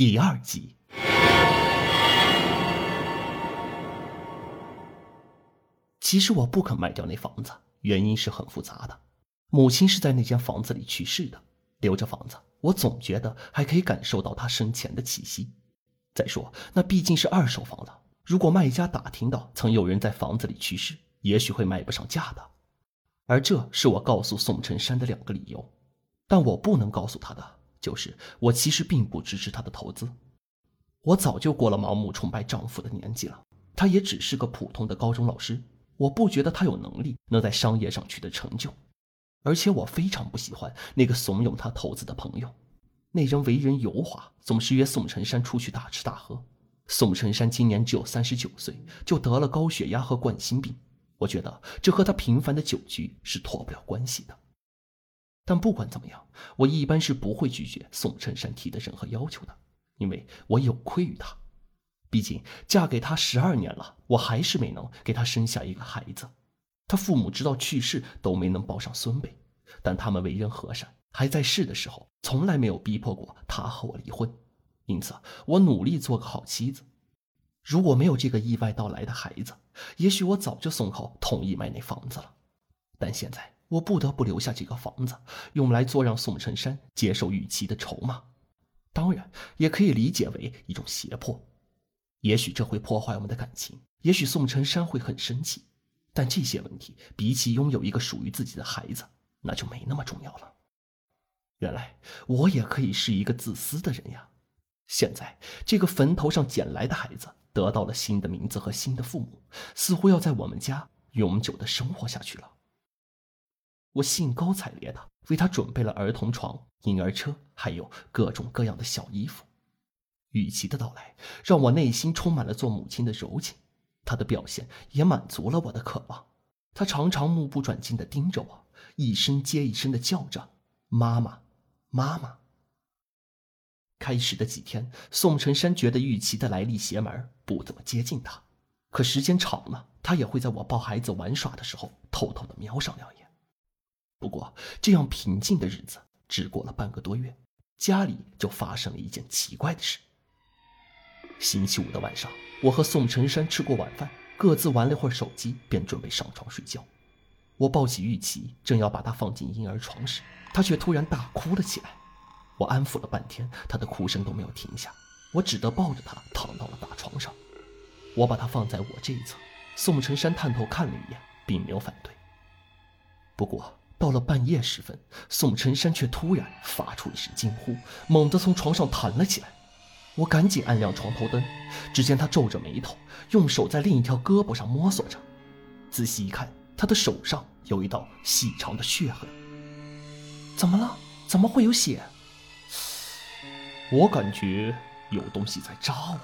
第二集。其实我不肯卖掉那房子，原因是很复杂的。母亲是在那间房子里去世的，留着房子，我总觉得还可以感受到她生前的气息。再说，那毕竟是二手房了，如果卖家打听到曾有人在房子里去世，也许会卖不上价的。而这是我告诉宋晨山的两个理由，但我不能告诉他的就是，我其实并不支持他的投资。我早就过了盲目崇拜丈夫的年纪了，他也只是个普通的高中老师。我不觉得他有能力能在商业上取得成就，而且我非常不喜欢那个怂恿他投资的朋友。那人为人油滑，总是约宋晨山出去大吃大喝。宋晨山今年只有三十九岁，就得了高血压和冠心病。我觉得这和他频繁的酒局是脱不了关系的。但不管怎么样，我一般是不会拒绝宋晨山提的任何要求的，因为我有愧于他。毕竟嫁给他十二年了，我还是没能给他生下一个孩子。他父母直到去世都没能抱上孙辈，但他们为人和善，还在世的时候从来没有逼迫过他和我离婚。因此，我努力做个好妻子。如果没有这个意外到来的孩子，也许我早就松口同意卖那房子了。但现在我不得不留下这个房子，用来做让宋晨山接受玉琪的筹码。当然，也可以理解为一种胁迫。也许这会破坏我们的感情，也许宋晨山会很生气，但这些问题比起拥有一个属于自己的孩子，那就没那么重要了。原来我也可以是一个自私的人呀！现在这个坟头上捡来的孩子得到了新的名字和新的父母，似乎要在我们家永久的生活下去了。我兴高采烈的为他准备了儿童床、婴儿车，还有各种各样的小衣服。雨琦的到来让我内心充满了做母亲的柔情，她的表现也满足了我的渴望。她常常目不转睛的盯着我，一声接一声的叫着“妈妈，妈妈”。开始的几天，宋晨山觉得玉琪的来历邪门，不怎么接近他。可时间长了，他也会在我抱孩子玩耍的时候偷偷的瞄上两眼。不过，这样平静的日子只过了半个多月，家里就发生了一件奇怪的事。星期五的晚上，我和宋晨山吃过晚饭，各自玩了会儿手机，便准备上床睡觉。我抱起玉琪，正要把她放进婴儿床时，她却突然大哭了起来。我安抚了半天，她的哭声都没有停下，我只得抱着她躺到了大床上。我把她放在我这一侧，宋晨山探头看了一眼，并没有反对。不过到了半夜时分，宋晨山却突然发出一声惊呼，猛地从床上弹了起来。我赶紧按亮床头灯，只见他皱着眉头，用手在另一条胳膊上摸索着。仔细一看，他的手上有一道细长的血痕。怎么了？怎么会有血？我感觉有东西在扎我。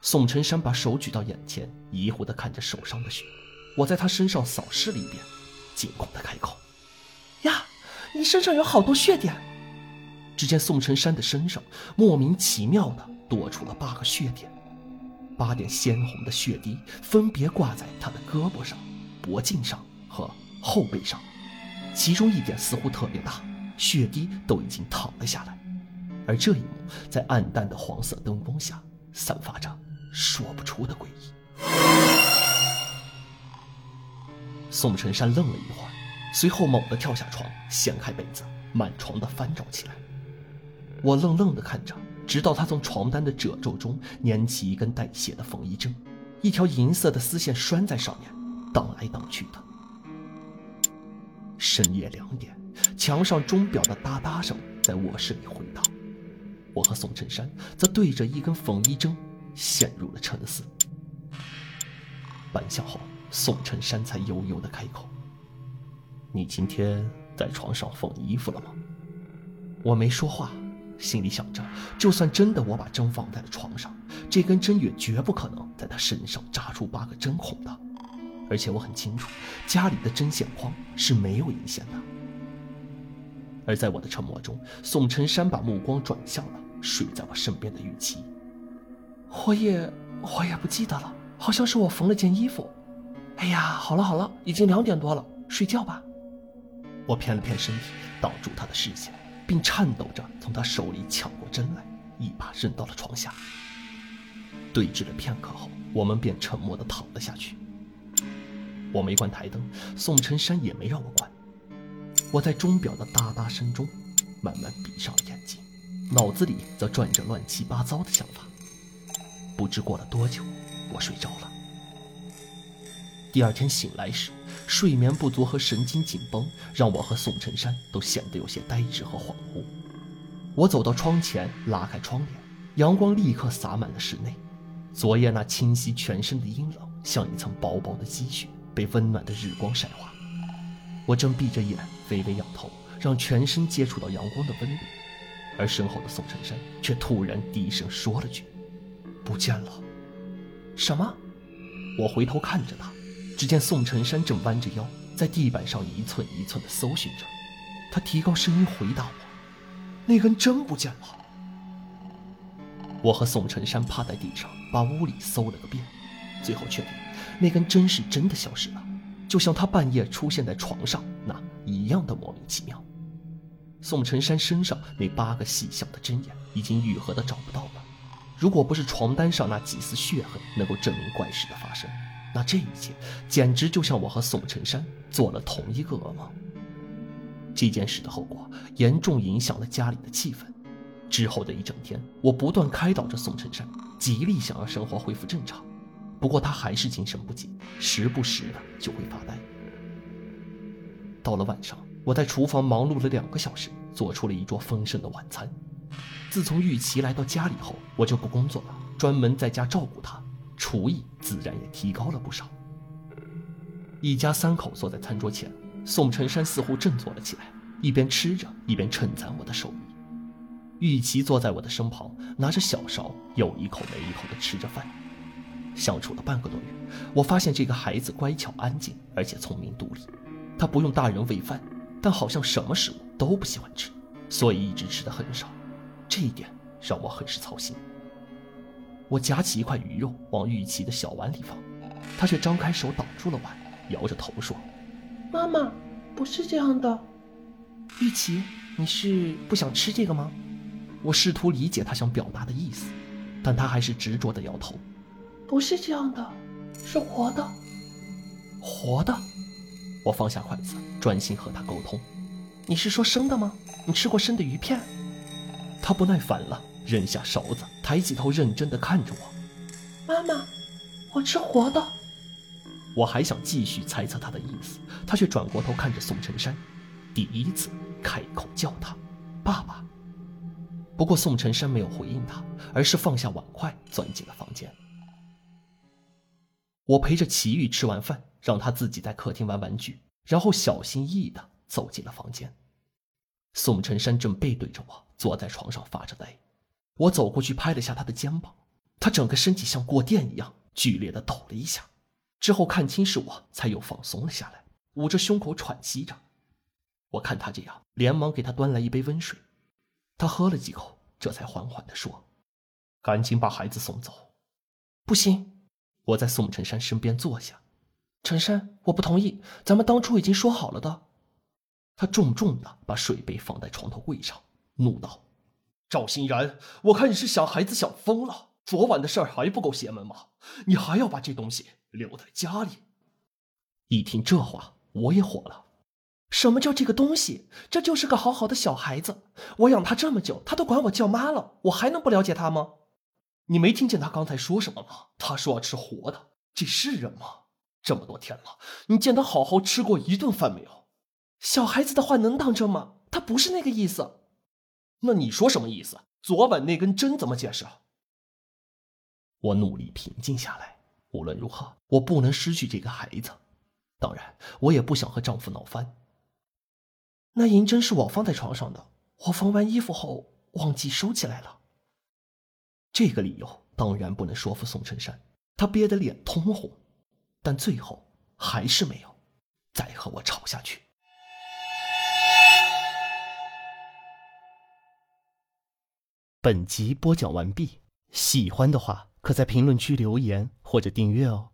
宋晨山把手举到眼前，疑惑地看着手上的血。我在他身上扫视了一遍，惊恐地开口：“呀，你身上有好多血点。”只见宋晨山的身上莫名其妙的多出了八个血点，八点鲜红的血滴分别挂在他的胳膊上、脖颈上和后背上，其中一点似乎特别大，血滴都已经淌了下来。而这一幕在暗淡的黄色灯光下，散发着说不出的诡异。宋晨山愣了一会儿，随后猛地跳下床，掀开被子，满床的翻找起来。我愣愣地看着，直到他从床单的褶皱中捻起一根带血的缝衣针，一条银色的丝线拴在上面，荡来荡去的。深夜两点，墙上钟表的哒哒声在卧室里回荡，我和宋振山则对着一根缝衣针陷入了沉思。半晌后，宋振山才悠悠地开口：“你今天在床上缝衣服了吗？”我没说话。心里想着，就算真的我把针放在了床上，这根针也绝不可能在他身上扎出八个针孔的。而且我很清楚，家里的针线筐是没有银线的。而在我的沉默中，宋晨山把目光转向了睡在我身边的玉琪。我也我也不记得了，好像是我缝了件衣服。哎呀，好了好了，已经两点多了，睡觉吧。我偏了偏身体，挡住他的视线。并颤抖着从他手里抢过针来，一把扔到了床下。对峙了片刻后，我们便沉默地躺了下去。我没关台灯，宋晨山也没让我关。我在钟表的哒哒声中，慢慢闭上了眼睛，脑子里则转着乱七八糟的想法。不知过了多久，我睡着了。第二天醒来时，睡眠不足和神经紧绷让我和宋晨山都显得有些呆滞和恍惚。我走到窗前，拉开窗帘，阳光立刻洒满了室内。昨夜那侵袭全身的阴冷，像一层薄薄的积雪，被温暖的日光晒化。我正闭着眼，微微仰头，让全身接触到阳光的温度，而身后的宋晨山却突然低声说了句：“不见了。”什么？我回头看着他。只见宋晨山正弯着腰，在地板上一寸一寸地搜寻着。他提高声音回答我：“那根针不见了。”我和宋晨山趴在地上，把屋里搜了个遍，最后确定那根针是真的消失了，就像他半夜出现在床上那一样的莫名其妙。宋晨山身上那八个细小的针眼已经愈合的找不到了，如果不是床单上那几丝血痕能够证明怪事的发生。那这一切简直就像我和宋晨山做了同一个噩梦。这件事的后果严重影响了家里的气氛。之后的一整天，我不断开导着宋晨山，极力想要生活恢复正常。不过他还是精神不济，时不时的就会发呆。到了晚上，我在厨房忙碌了两个小时，做出了一桌丰盛的晚餐。自从玉琪来到家里后，我就不工作了，专门在家照顾她。厨艺自然也提高了不少。一家三口坐在餐桌前，宋晨山似乎振作了起来，一边吃着，一边称赞我的手艺。玉琪坐在我的身旁，拿着小勺，有一口没一口地吃着饭。相处了半个多月，我发现这个孩子乖巧安静，而且聪明独立。他不用大人喂饭，但好像什么食物都不喜欢吃，所以一直吃的很少。这一点让我很是操心。我夹起一块鱼肉往玉琪的小碗里放，她却张开手挡住了碗，摇着头说：“妈妈，不是这样的。玉琪，你是不想吃这个吗？”我试图理解她想表达的意思，但她还是执着的摇头：“不是这样的，是活的，活的。”我放下筷子，专心和她沟通：“你是说生的吗？你吃过生的鱼片？”她不耐烦了。扔下勺子，抬起头，认真的看着我。妈妈，我吃活的。我还想继续猜测他的意思，他却转过头看着宋晨山，第一次开口叫他爸爸。不过宋晨山没有回应他，而是放下碗筷，钻进了房间。我陪着齐玉吃完饭，让他自己在客厅玩玩具，然后小心翼翼的走进了房间。宋晨山正背对着我，坐在床上发着呆。我走过去拍了下他的肩膀，他整个身体像过电一样剧烈的抖了一下，之后看清是我，才又放松了下来，捂着胸口喘息着。我看他这样，连忙给他端来一杯温水，他喝了几口，这才缓缓的说：“赶紧把孩子送走。”不行，我在宋晨山身边坐下，陈山，我不同意，咱们当初已经说好了的。他重重的把水杯放在床头柜上，怒道。赵欣然，我看你是想孩子想疯了。昨晚的事儿还不够邪门吗？你还要把这东西留在家里？一听这话，我也火了。什么叫这个东西？这就是个好好的小孩子，我养他这么久，他都管我叫妈了，我还能不了解他吗？你没听见他刚才说什么吗？他说要吃活的，这是人吗？这么多天了，你见他好好吃过一顿饭没有？小孩子的话能当真吗？他不是那个意思。那你说什么意思？昨晚那根针怎么解释？我努力平静下来。无论如何，我不能失去这个孩子。当然，我也不想和丈夫闹翻。那银针是我放在床上的，我缝完衣服后忘记收起来了。这个理由当然不能说服宋晨山，他憋得脸通红，但最后还是没有再和我吵下去。本集播讲完毕，喜欢的话可在评论区留言或者订阅哦。